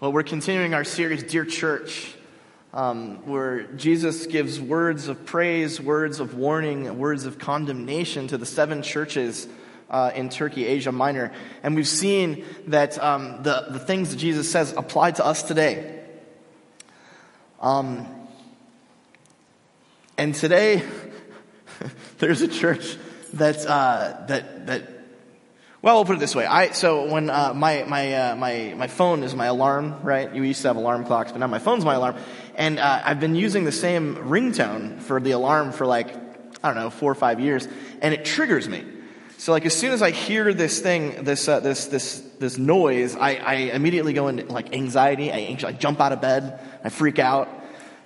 Well, we're continuing our series, Dear Church, um, where Jesus gives words of praise, words of warning, words of condemnation to the seven churches uh, in Turkey, Asia Minor. And we've seen that um, the, the things that Jesus says apply to us today. Um, and today, there's a church that, uh, that, that well, we'll put it this way. I, so when, uh, my, my, uh, my, my phone is my alarm, right? You used to have alarm clocks, but now my phone's my alarm. And, uh, I've been using the same ringtone for the alarm for like, I don't know, four or five years, and it triggers me. So like as soon as I hear this thing, this, uh, this, this, this noise, I, I immediately go into like anxiety. I, I jump out of bed. I freak out,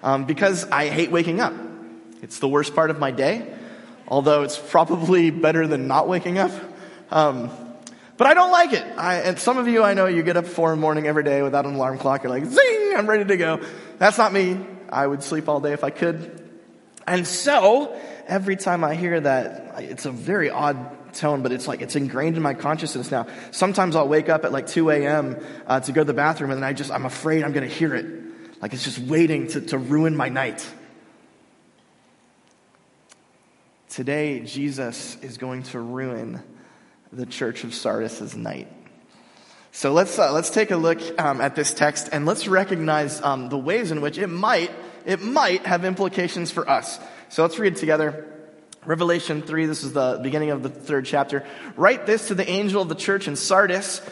um, because I hate waking up. It's the worst part of my day, although it's probably better than not waking up. Um, but I don't like it. I, and some of you, I know, you get up four in the morning every day without an alarm clock. You're like, zing, I'm ready to go. That's not me. I would sleep all day if I could. And so, every time I hear that, it's a very odd tone, but it's like, it's ingrained in my consciousness now. Sometimes I'll wake up at like 2 a.m. Uh, to go to the bathroom and then I just, I'm afraid I'm going to hear it. Like it's just waiting to, to ruin my night. Today, Jesus is going to ruin the church of Sardis' is night. So let's, uh, let's take a look um, at this text and let's recognize um, the ways in which it might, it might have implications for us. So let's read together. Revelation 3, this is the beginning of the third chapter. Write this to the angel of the church in Sardis.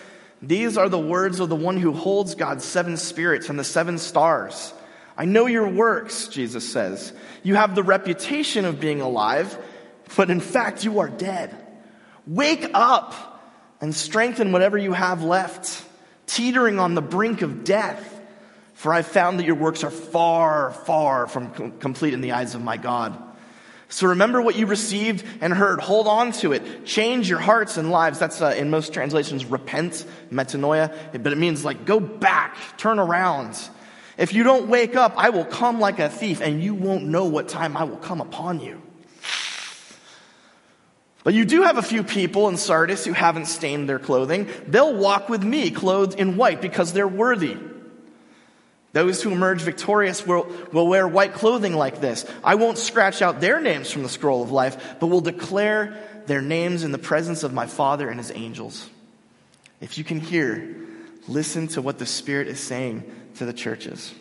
These are the words of the one who holds God's seven spirits and the seven stars. I know your works, Jesus says. You have the reputation of being alive, but in fact you are dead. Wake up and strengthen whatever you have left, teetering on the brink of death. For I've found that your works are far, far from com- complete in the eyes of my God. So remember what you received and heard. Hold on to it. Change your hearts and lives. That's uh, in most translations, repent, metanoia. But it means like go back, turn around. If you don't wake up, I will come like a thief and you won't know what time I will come upon you. But you do have a few people in Sardis who haven't stained their clothing. They'll walk with me clothed in white because they're worthy. Those who emerge victorious will, will wear white clothing like this. I won't scratch out their names from the scroll of life, but will declare their names in the presence of my Father and his angels. If you can hear, listen to what the Spirit is saying to the churches.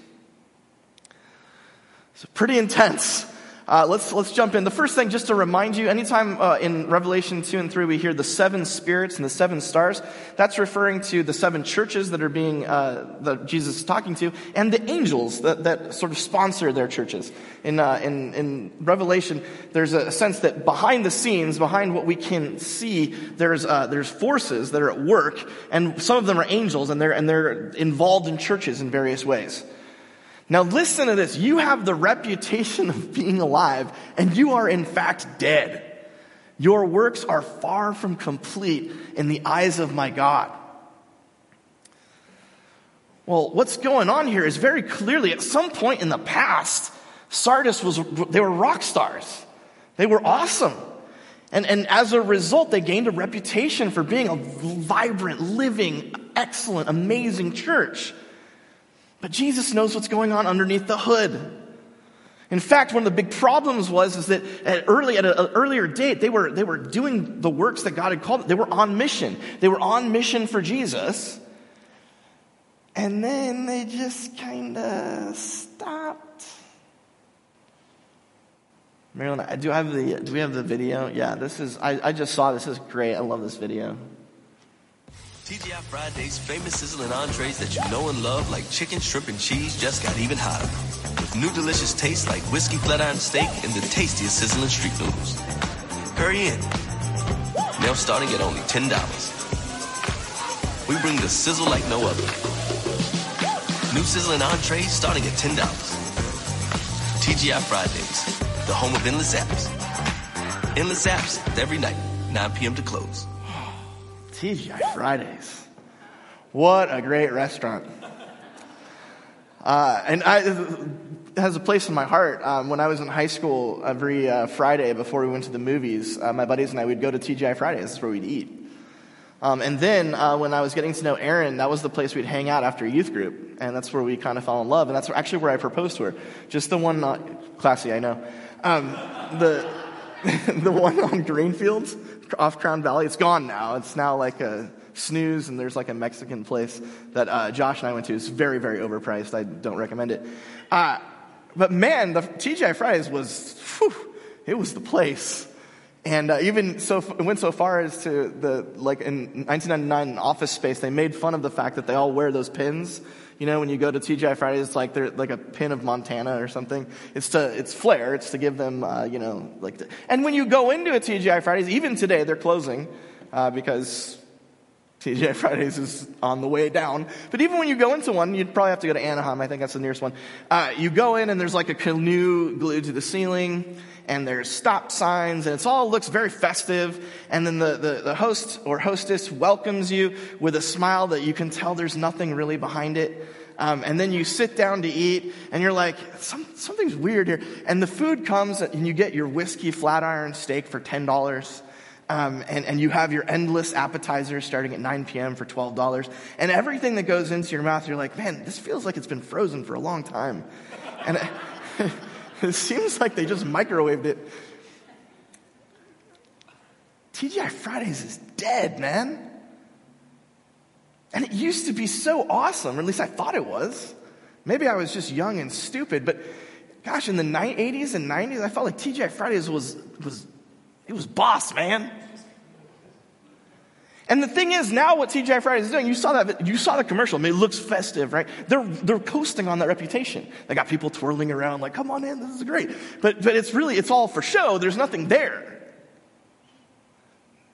So pretty intense. Uh, let's, let's jump in. The first thing, just to remind you, anytime uh, in Revelation 2 and 3 we hear the seven spirits and the seven stars, that's referring to the seven churches that are being, uh, that Jesus is talking to, and the angels that, that sort of sponsor their churches. In, uh, in, in Revelation, there's a sense that behind the scenes, behind what we can see, there's, uh, there's forces that are at work, and some of them are angels, and they're, and they're involved in churches in various ways. Now listen to this. You have the reputation of being alive, and you are in fact dead. Your works are far from complete in the eyes of my God. Well, what's going on here is very clearly at some point in the past, Sardis was, they were rock stars. They were awesome. And, and as a result, they gained a reputation for being a vibrant, living, excellent, amazing church. But Jesus knows what's going on underneath the hood. In fact, one of the big problems was is that at early at an earlier date, they were they were doing the works that God had called. Them. They were on mission. They were on mission for Jesus, and then they just kind of stopped. Marilyn, do I have the do we have the video? Yeah, this is I, I just saw this. this is great. I love this video. TGI Fridays famous sizzling entrees that you know and love like chicken, shrimp, and cheese just got even hotter. With new delicious tastes like whiskey flat iron steak and the tastiest sizzling street noodles. Hurry in. Now starting at only $10. We bring the sizzle like no other. New sizzling entrees starting at $10. TGI Fridays, the home of endless apps. Endless apps every night, 9 p.m. to close. TGI Fridays. What a great restaurant. Uh, and I, it has a place in my heart. Um, when I was in high school, every uh, Friday before we went to the movies, uh, my buddies and I would go to TGI Fridays. That's where we'd eat. Um, and then uh, when I was getting to know Erin, that was the place we'd hang out after youth group. And that's where we kind of fell in love. And that's actually where I proposed to her. Just the one, not classy, I know. Um, the, the one on Greenfields off Crown Valley, it's gone now. It's now like a snooze, and there's like a Mexican place that uh, Josh and I went to. It's very, very overpriced. I don't recommend it. Uh, but man, the TGI Fridays was, whew, it was the place. And uh, even so, it went so far as to the, like in 1999 Office Space, they made fun of the fact that they all wear those pins. You know, when you go to TGI Fridays, it's like they're like a pin of Montana or something. It's to, it's flair. It's to give them, uh, you know, like, to, and when you go into a TGI Fridays, even today, they're closing, uh, because TGI Fridays is on the way down. But even when you go into one, you'd probably have to go to Anaheim. I think that's the nearest one. Uh, you go in and there's like a canoe glued to the ceiling and there's stop signs and it all looks very festive. And then the, the, the host or hostess welcomes you with a smile that you can tell there's nothing really behind it. Um, and then you sit down to eat and you're like, Some, something's weird here. And the food comes and you get your whiskey flat iron steak for $10. Um, and, and you have your endless appetizers starting at 9 p.m. for $12. And everything that goes into your mouth, you're like, man, this feels like it's been frozen for a long time. And it, it seems like they just microwaved it. TGI Fridays is dead, man. And it used to be so awesome, or at least I thought it was. Maybe I was just young and stupid, but gosh, in the 80s and 90s, I felt like TGI Fridays was, was it was boss, man. And the thing is, now what TGI Fridays is doing, you saw that, you saw the commercial. I mean, it looks festive, right? They're, they're coasting on that reputation. They got people twirling around like, come on in, this is great. But, but it's really, it's all for show. There's nothing there.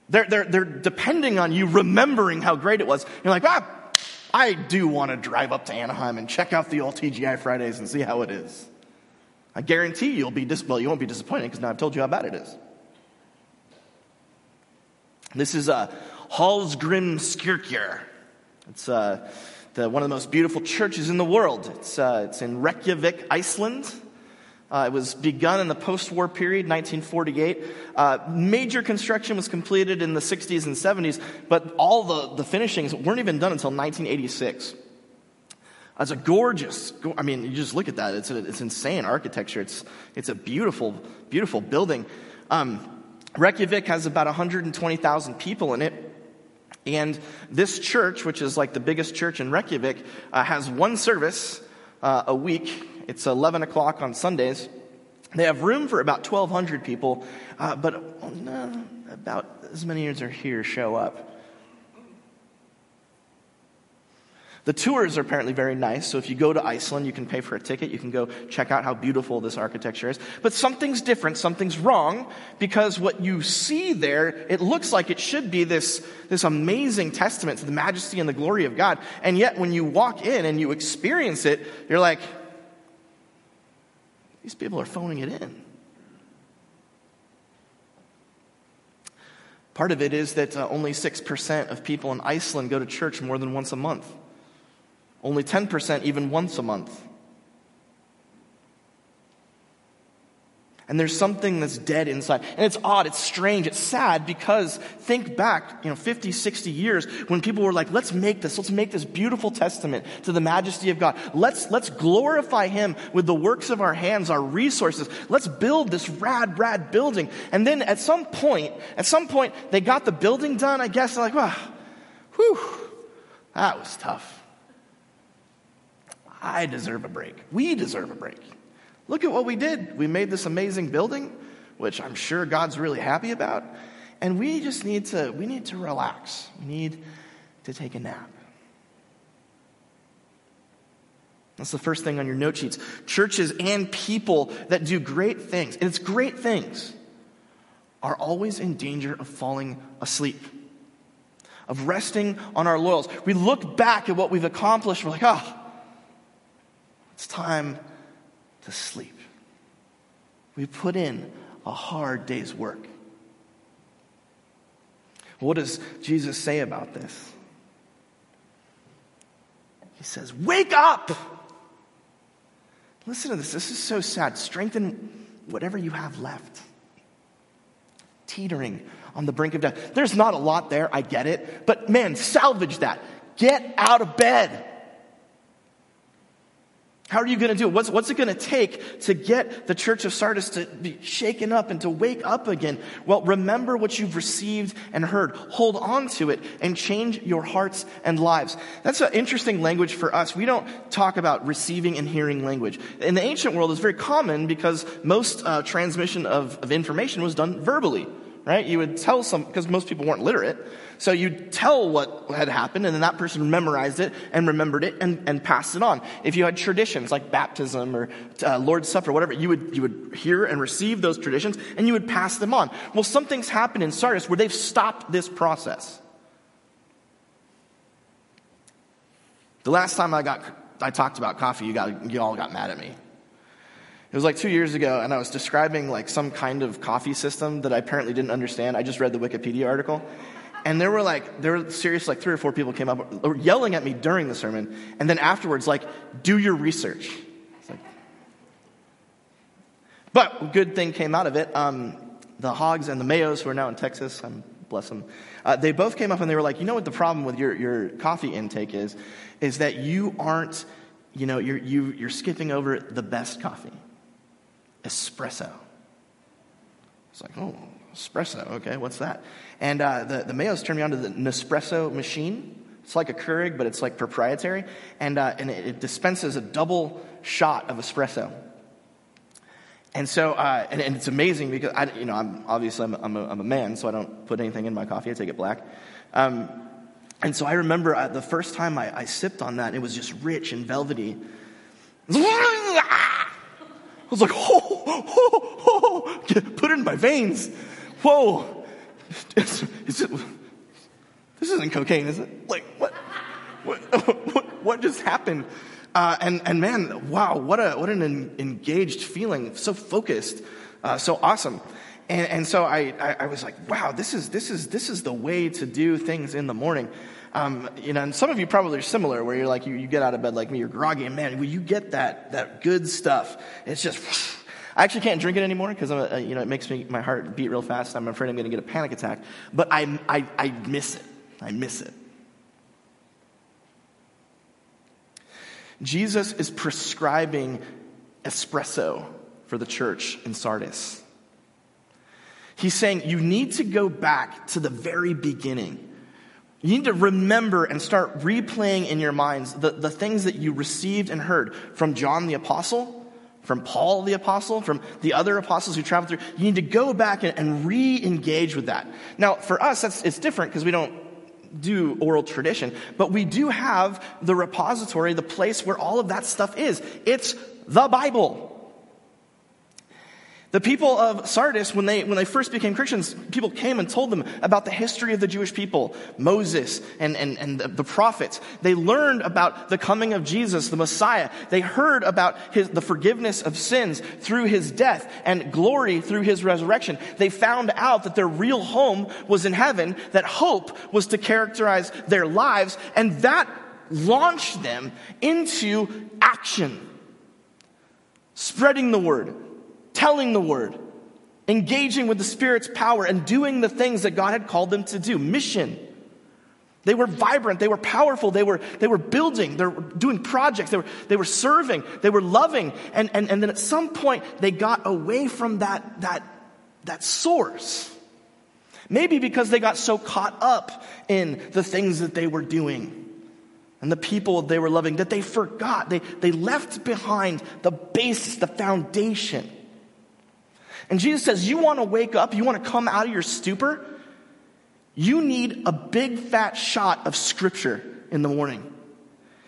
They're, they're, they're depending on you remembering how great it was. You're like, ah, I do want to drive up to Anaheim and check out the old TGI Fridays and see how it is. I guarantee you'll be dis- well, you won't be disappointed because now I've told you how bad it is. This is uh, Hallgrímskirkja. It's uh, the, one of the most beautiful churches in the world. It's, uh, it's in Reykjavik, Iceland. Uh, it was begun in the post war period, 1948. Uh, major construction was completed in the 60s and 70s, but all the, the finishings weren't even done until 1986. It's a gorgeous, I mean, you just look at that. It's, a, it's insane architecture. It's, it's a beautiful, beautiful building. Um, Reykjavik has about 120,000 people in it. And this church, which is like the biggest church in Reykjavik, uh, has one service uh, a week. It's 11 o'clock on Sundays. They have room for about 1,200 people, uh, but uh, about as many as are here show up. The tours are apparently very nice, so if you go to Iceland, you can pay for a ticket. You can go check out how beautiful this architecture is. But something's different, something's wrong, because what you see there, it looks like it should be this, this amazing testament to the majesty and the glory of God. And yet, when you walk in and you experience it, you're like, these people are phoning it in. Part of it is that uh, only 6% of people in Iceland go to church more than once a month. Only 10% even once a month. And there's something that's dead inside. And it's odd, it's strange, it's sad because think back, you know, 50, 60 years when people were like, let's make this, let's make this beautiful testament to the majesty of God. Let's, let's glorify Him with the works of our hands, our resources. Let's build this rad, rad building. And then at some point, at some point, they got the building done, I guess, they're like, wow, whew, that was tough. I deserve a break. We deserve a break. Look at what we did. We made this amazing building, which I'm sure God's really happy about. And we just need to, we need to relax. We need to take a nap. That's the first thing on your note sheets. Churches and people that do great things, and it's great things, are always in danger of falling asleep, of resting on our laurels. We look back at what we've accomplished, we're like, oh, it's time to sleep. We put in a hard day's work. What does Jesus say about this? He says, Wake up! Listen to this. This is so sad. Strengthen whatever you have left. teetering on the brink of death. There's not a lot there, I get it, but man, salvage that. Get out of bed. How are you going to do it? What's, what's it going to take to get the church of Sardis to be shaken up and to wake up again? Well, remember what you've received and heard. Hold on to it and change your hearts and lives. That's an interesting language for us. We don't talk about receiving and hearing language. In the ancient world, it's very common because most uh, transmission of, of information was done verbally right? You would tell some, because most people weren't literate. So you'd tell what had happened, and then that person memorized it and remembered it and, and passed it on. If you had traditions like baptism or uh, Lord's Supper, whatever, you would, you would hear and receive those traditions and you would pass them on. Well, something's happened in Sardis where they've stopped this process. The last time I got, I talked about coffee, you, got, you all got mad at me. It was like two years ago, and I was describing like some kind of coffee system that I apparently didn't understand. I just read the Wikipedia article. And there were like, there were serious, like three or four people came up, yelling at me during the sermon, and then afterwards, like, do your research. Like, but a good thing came out of it. Um, the Hogs and the Mayos, who are now in Texas, I'm bless them, uh, they both came up and they were like, you know what the problem with your, your coffee intake is? Is that you aren't, you know, you're, you, you're skipping over the best coffee espresso. It's like, oh, espresso, okay, what's that? And uh, the, the Mayos turned me on to the Nespresso machine. It's like a Keurig, but it's like proprietary. And, uh, and it, it, dispenses a double shot of espresso. And so, uh, and, and, it's amazing because I, you know, I'm obviously I'm, I'm, a, I'm, a, man, so I don't put anything in my coffee. I take it black. Um, and so I remember uh, the first time I, I sipped on that, it was just rich and velvety. I was like, oh, oh, oh, put it in my veins. Whoa. It, this isn't cocaine, is it? Like, what? What, what, what just happened? Uh, and, and man, wow, what, a, what an engaged feeling, so focused, uh, so awesome. And, and so I, I, I, was like, wow, this is, this, is, this is the way to do things in the morning. Um, you know, and some of you probably are similar where you're like, you, you get out of bed like me, you're groggy, and man, when you get that, that good stuff. It's just, I actually can't drink it anymore because you know it makes me my heart beat real fast. I'm afraid I'm going to get a panic attack. But I, I, I miss it. I miss it. Jesus is prescribing espresso for the church in Sardis. He's saying you need to go back to the very beginning. You need to remember and start replaying in your minds the, the things that you received and heard from John the Apostle, from Paul the Apostle, from the other apostles who traveled through. You need to go back and, and re engage with that. Now, for us, that's, it's different because we don't do oral tradition, but we do have the repository, the place where all of that stuff is. It's the Bible. The people of Sardis, when they, when they first became Christians, people came and told them about the history of the Jewish people, Moses and, and, and the, prophets. They learned about the coming of Jesus, the Messiah. They heard about his, the forgiveness of sins through his death and glory through his resurrection. They found out that their real home was in heaven, that hope was to characterize their lives, and that launched them into action. Spreading the word, telling the word, engaging with the Spirit's power, and doing the things that God had called them to do. Mission. They were vibrant, they were powerful, they were, they were building, they were doing projects, they were, they were serving, they were loving, and, and, and then at some point they got away from that, that, that source. Maybe because they got so caught up in the things that they were doing and the people they were loving that they forgot. They, they left behind the basis, the foundation and Jesus says, You want to wake up, you want to come out of your stupor? You need a big fat shot of scripture in the morning.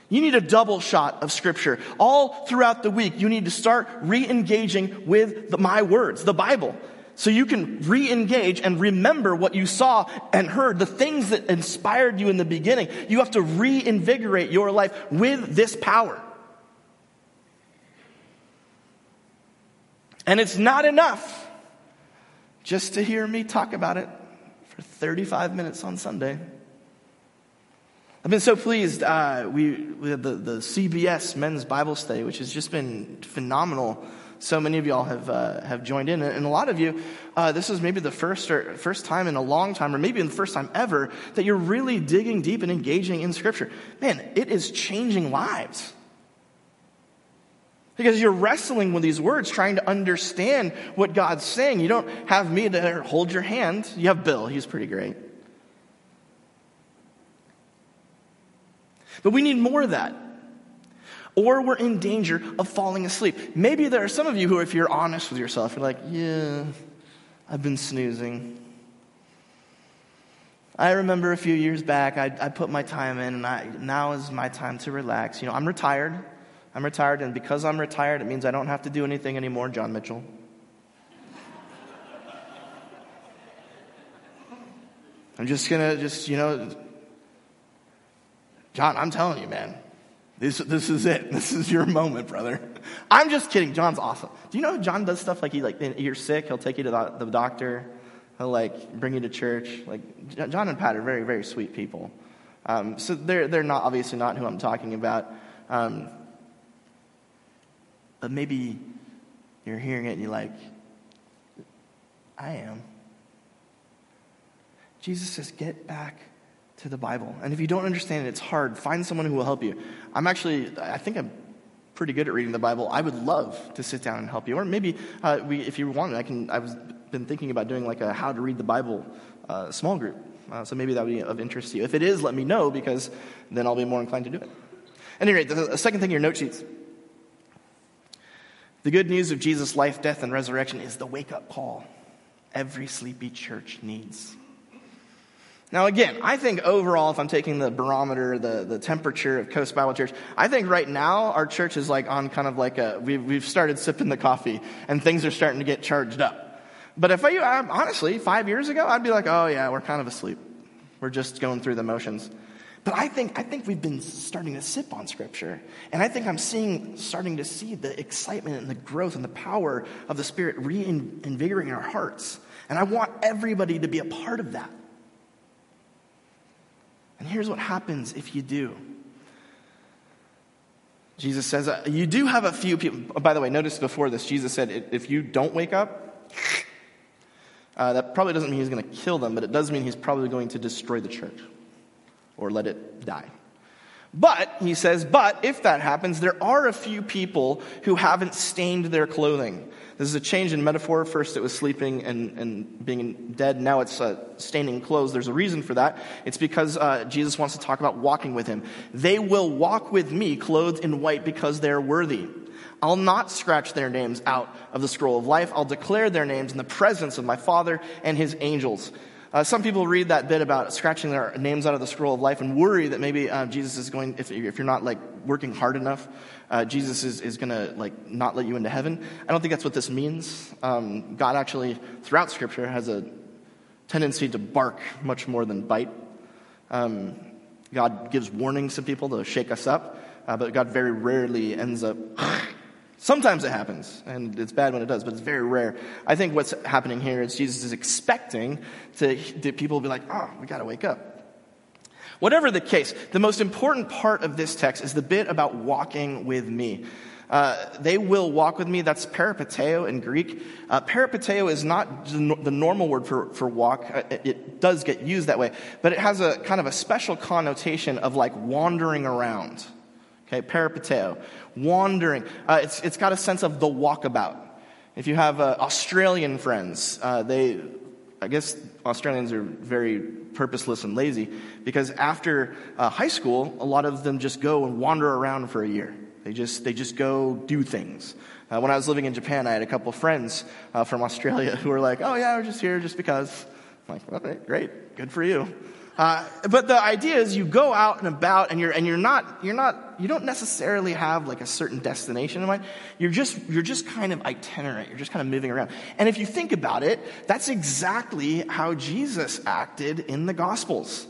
You need a double shot of scripture. All throughout the week, you need to start re engaging with the, my words, the Bible. So you can re engage and remember what you saw and heard, the things that inspired you in the beginning. You have to reinvigorate your life with this power. And it's not enough just to hear me talk about it for 35 minutes on Sunday. I've been so pleased. Uh, we, we had the, the CBS Men's Bible Study, which has just been phenomenal So many of y'all have, uh, have joined in. And a lot of you, uh, this is maybe the first, or first time in a long time, or maybe in the first time ever, that you're really digging deep and engaging in Scripture. Man, it is changing lives. Because you're wrestling with these words, trying to understand what God's saying. You don't have me to hold your hand. You have Bill, he's pretty great. But we need more of that. Or we're in danger of falling asleep. Maybe there are some of you who, if you're honest with yourself, you're like, yeah, I've been snoozing. I remember a few years back, I, I put my time in, and I, now is my time to relax. You know, I'm retired. I'm retired, and because I'm retired, it means I don't have to do anything anymore, John Mitchell. I'm just gonna just, you know, John, I'm telling you, man, this, this is it. This is your moment, brother. I'm just kidding. John's awesome. Do you know John does stuff like he like you're sick, he'll take you to the, the doctor, he'll like bring you to church. Like John and Pat are very, very sweet people. Um, so they're they're not obviously not who I'm talking about. Um, but maybe you're hearing it and you're like, I am. Jesus says, get back to the Bible. And if you don't understand it, it's hard. Find someone who will help you. I'm actually, I think I'm pretty good at reading the Bible. I would love to sit down and help you. Or maybe uh, we, if you want, I can, I've been thinking about doing like a how to read the Bible uh, small group. Uh, so maybe that would be of interest to you. If it is, let me know because then I'll be more inclined to do it. At any rate, the, the second thing, your note sheets. The good news of Jesus' life, death, and resurrection is the wake up call every sleepy church needs. Now, again, I think overall, if I'm taking the barometer, the, the temperature of Coast Bible Church, I think right now our church is like on kind of like a, we've, we've started sipping the coffee and things are starting to get charged up. But if I, honestly, five years ago, I'd be like, oh yeah, we're kind of asleep. We're just going through the motions. But I think, I think we've been starting to sip on Scripture. And I think I'm seeing, starting to see the excitement and the growth and the power of the Spirit reinvigorating our hearts. And I want everybody to be a part of that. And here's what happens if you do. Jesus says, uh, You do have a few people. Oh, by the way, notice before this, Jesus said, If you don't wake up, uh, that probably doesn't mean he's going to kill them, but it does mean he's probably going to destroy the church or let it die. But, he says, but if that happens, there are a few people who haven't stained their clothing. This is a change in metaphor. First, it was sleeping and, and being dead. Now it's uh, staining clothes. There's a reason for that. It's because uh, Jesus wants to talk about walking with him. They will walk with me clothed in white because they're worthy. I'll not scratch their names out of the scroll of life. I'll declare their names in the presence of my Father and his angels. Uh, some people read that bit about scratching their names out of the scroll of life and worry that maybe uh, Jesus is going, if, if you're not like working hard enough, uh, Jesus is, is going to like not let you into heaven. I don't think that's what this means. Um, God actually, throughout Scripture, has a tendency to bark much more than bite. Um, God gives warnings to people to shake us up, uh, but God very rarely ends up Sometimes it happens, and it's bad when it does, but it's very rare. I think what's happening here is Jesus is expecting to, to people be like, oh, we got to wake up. Whatever the case, the most important part of this text is the bit about walking with me. Uh, they will walk with me. That's peripateo in Greek. Uh, peripateo is not the normal word for, for walk. Uh, it, it does get used that way, but it has a kind of a special connotation of like wandering around. Okay, peripateo, wandering. Uh, it's, it's got a sense of the walkabout. If you have uh, Australian friends, uh, they, I guess Australians are very purposeless and lazy because after uh, high school, a lot of them just go and wander around for a year. They just, they just go do things. Uh, when I was living in Japan, I had a couple friends uh, from Australia who were like, oh yeah, we're just here just because. I'm like, okay, great, good for you. Uh, but the idea is you go out and about and you're, and you're not, you're not, you don't necessarily have like a certain destination in mind. You're just, you're just kind of itinerant. You're just kind of moving around. And if you think about it, that's exactly how Jesus acted in the Gospels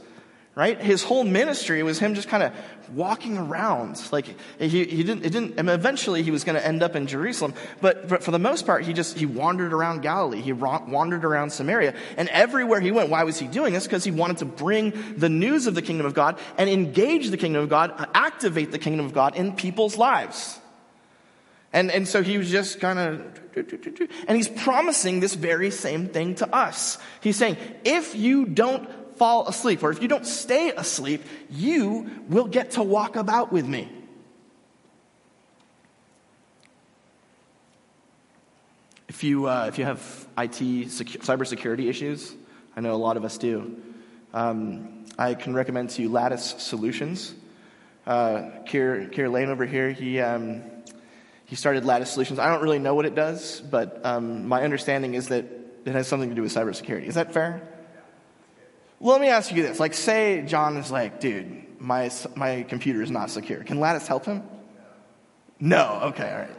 right? His whole ministry was him just kind of walking around. Like he, he didn't, it didn't, and eventually he was going to end up in Jerusalem. But, but for the most part, he just, he wandered around Galilee. He wandered around Samaria. And everywhere he went, why was he doing this? Because he wanted to bring the news of the kingdom of God and engage the kingdom of God, activate the kingdom of God in people's lives. And, and so he was just kind of, and he's promising this very same thing to us. He's saying, if you don't fall asleep, or if you don't stay asleep, you will get to walk about with me. If you, uh, if you have IT secu- cybersecurity issues, I know a lot of us do, um, I can recommend to you Lattice Solutions. Uh, Kier, Kier Lane over here, he, um, he started Lattice Solutions. I don't really know what it does, but um, my understanding is that it has something to do with cybersecurity. Is that fair? Let me ask you this. Like, say John is like, dude, my, my computer is not secure. Can Lattice help him? No. Okay, all right.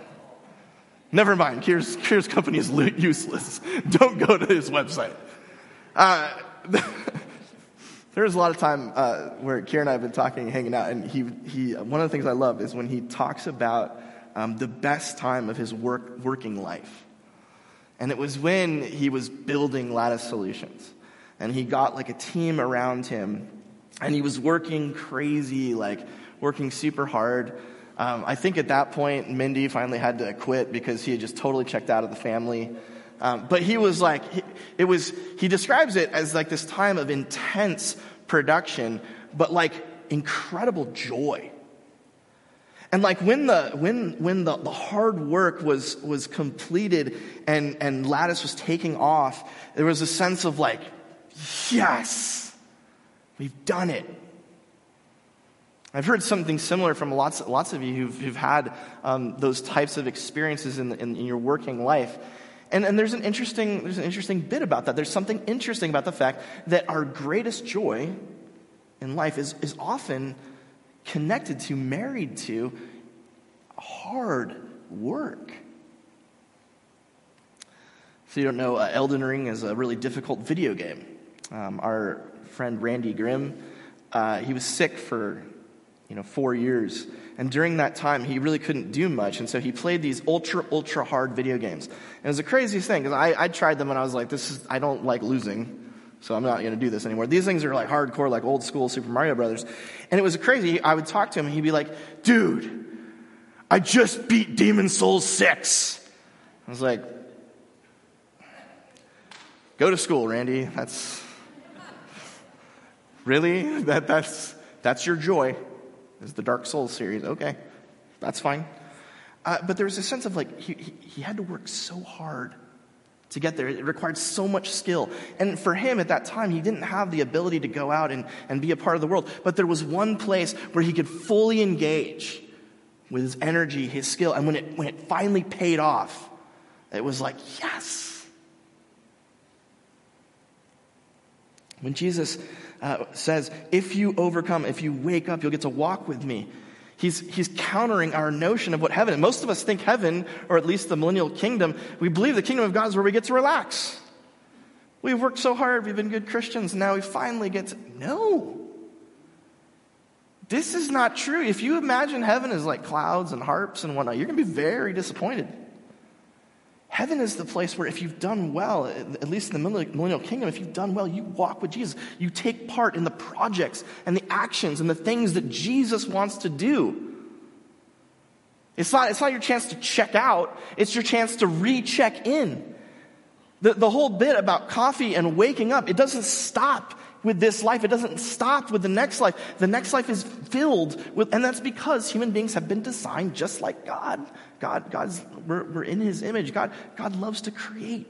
Never mind. Kier's, Kier's company is useless. Don't go to his website. Uh, there was a lot of time uh, where Kier and I have been talking, hanging out, and he, he, one of the things I love is when he talks about um, the best time of his work, working life. And it was when he was building Lattice Solutions. And he got like a team around him. And he was working crazy, like working super hard. Um, I think at that point, Mindy finally had to quit because he had just totally checked out of the family. Um, but he was like, he, it was, he describes it as like this time of intense production, but like incredible joy. And like when the when when the, the hard work was was completed and, and Lattice was taking off, there was a sense of like, yes, we've done it. I've heard something similar from lots, lots of you who've, who've had um, those types of experiences in, in, in your working life. And, and there's, an interesting, there's an interesting bit about that. There's something interesting about the fact that our greatest joy in life is, is often connected to, married to hard work. So you don't know, uh, Elden Ring is a really difficult video game. Um, our friend Randy Grimm, uh, he was sick for you know four years, and during that time he really couldn't do much, and so he played these ultra ultra hard video games. And it was the craziest thing because I, I tried them and I was like, this is I don't like losing. So I'm not going to do this anymore. These things are like hardcore, like old school Super Mario Brothers. And it was crazy. I would talk to him and he'd be like, dude, I just beat Demon Souls 6. I was like, go to school, Randy. That's really, that, that's, that's your joy is the Dark Souls series. Okay, that's fine. Uh, but there was a sense of like, he, he, he had to work so hard to get there. It required so much skill. And for him at that time, he didn't have the ability to go out and, and be a part of the world. But there was one place where he could fully engage with his energy, his skill. And when it, when it finally paid off, it was like, yes. When Jesus uh, says, if you overcome, if you wake up, you'll get to walk with me. He's, he's countering our notion of what heaven. Most of us think heaven, or at least the millennial kingdom, we believe the kingdom of God is where we get to relax. We've worked so hard, we've been good Christians, and now we finally get to. No. This is not true. If you imagine heaven as like clouds and harps and whatnot, you're going to be very disappointed. Heaven is the place where if you've done well, at least in the millennial kingdom, if you've done well, you walk with Jesus. You take part in the projects and the actions and the things that Jesus wants to do. It's not, it's not your chance to check out, it's your chance to recheck in. The, the whole bit about coffee and waking up, it doesn't stop with this life. It doesn't stop with the next life. The next life is filled with, and that's because human beings have been designed just like God. God, God's, we're, we're in His image. God, God loves to create.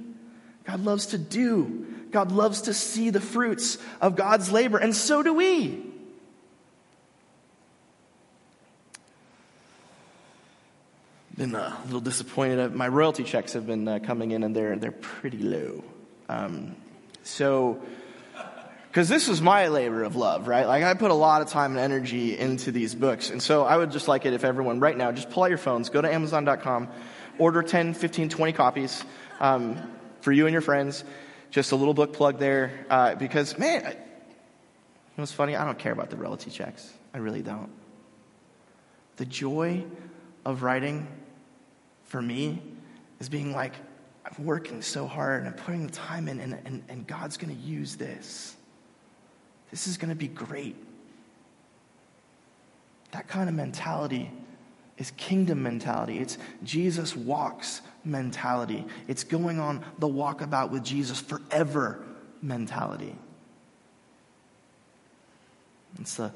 God loves to do. God loves to see the fruits of God's labor, and so do we. Been uh, a little disappointed. My royalty checks have been uh, coming in, and they're they're pretty low. Um, so because this is my labor of love, right? Like I put a lot of time and energy into these books. And so I would just like it if everyone right now, just pull out your phones, go to Amazon.com, order 10, 15, 20 copies um, for you and your friends. Just a little book plug there. Uh, because, man, I, you know what's funny? I don't care about the royalty checks. I really don't. The joy of writing for me is being like, I'm working so hard and I'm putting the time in, and, and, and God's going to use this. This is going to be great. That kind of mentality is kingdom mentality. It's Jesus walks mentality. It's going on the walkabout with Jesus forever mentality. It's the,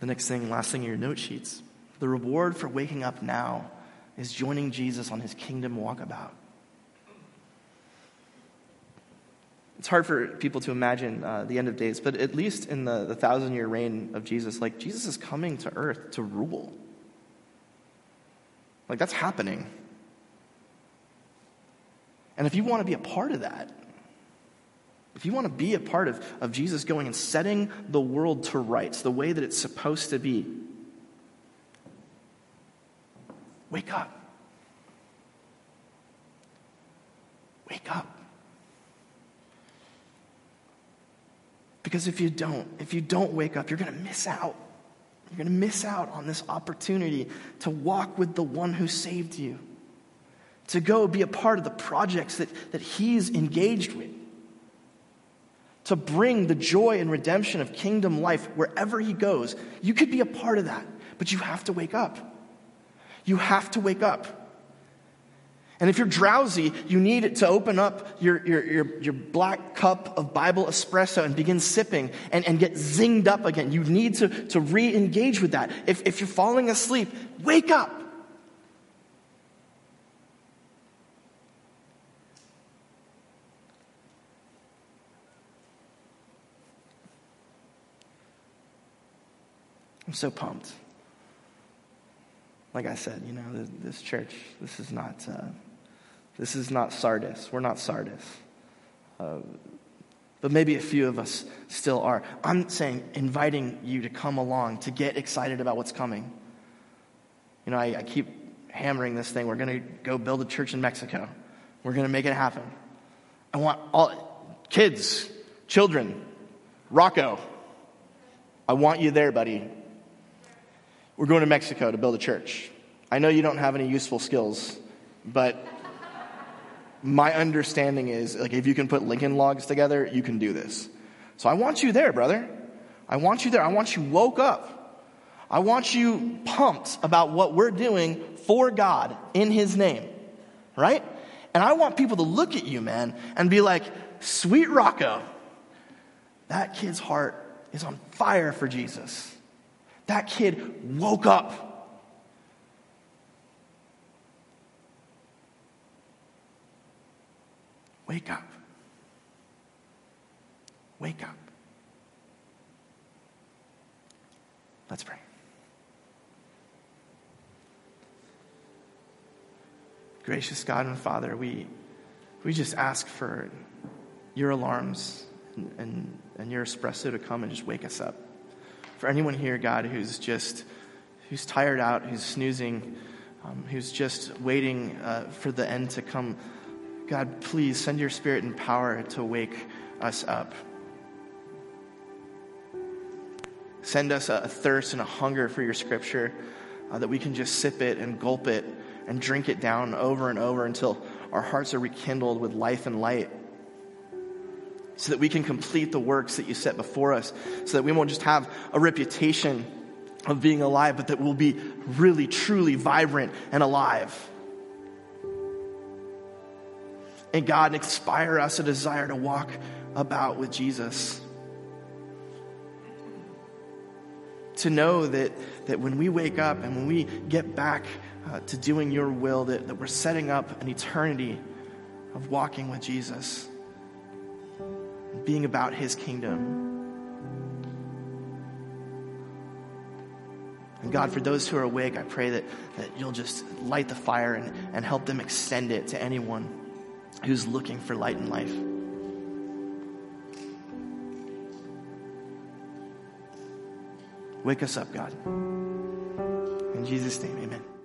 the next thing, last thing in your note sheets. The reward for waking up now is joining Jesus on his kingdom walkabout. It's hard for people to imagine uh, the end of days, but at least in the, the thousand year reign of Jesus, like Jesus is coming to earth to rule. Like that's happening. And if you want to be a part of that, if you want to be a part of, of Jesus going and setting the world to rights the way that it's supposed to be, wake up. Wake up. Because if you don't, if you don't wake up, you're going to miss out. You're going to miss out on this opportunity to walk with the one who saved you, to go be a part of the projects that, that he's engaged with, to bring the joy and redemption of kingdom life wherever he goes. You could be a part of that, but you have to wake up. You have to wake up. And if you're drowsy, you need to open up your, your, your, your, black cup of Bible espresso and begin sipping and, and get zinged up again. You need to, to re engage with that. If, if you're falling asleep, wake up. I'm so pumped. Like I said, you know, this church, this is not. Uh, this is not Sardis. We're not Sardis. Uh, but maybe a few of us still are. I'm saying, inviting you to come along, to get excited about what's coming. You know, I, I keep hammering this thing. We're going to go build a church in Mexico. We're going to make it happen. I want all kids, children, Rocco. I want you there, buddy. We're going to Mexico to build a church. I know you don't have any useful skills, but my understanding is like if you can put Lincoln logs together, you can do this. So I want you there, brother. I want you there. I want you woke up. I want you pumped about what we're doing for God in His name, right? And I want people to look at you, man, and be like, sweet Rocco, that kid's heart is on fire for Jesus. That kid woke up Wake up. Wake up. Let's pray. Gracious God and Father, we, we just ask for your alarms and, and, and your espresso to come and just wake us up. For anyone here, God, who's just who's tired out, who's snoozing, um, who's just waiting uh, for the end to come God, please send your spirit and power to wake us up. Send us a thirst and a hunger for your scripture uh, that we can just sip it and gulp it and drink it down over and over until our hearts are rekindled with life and light. So that we can complete the works that you set before us, so that we won't just have a reputation of being alive, but that we'll be really, truly vibrant and alive and God inspire us a desire to walk about with Jesus. To know that, that when we wake up and when we get back uh, to doing your will, that, that we're setting up an eternity of walking with Jesus, being about his kingdom. And God, for those who are awake, I pray that, that you'll just light the fire and, and help them extend it to anyone who's looking for light in life. Wake us up, God. In Jesus' name, amen.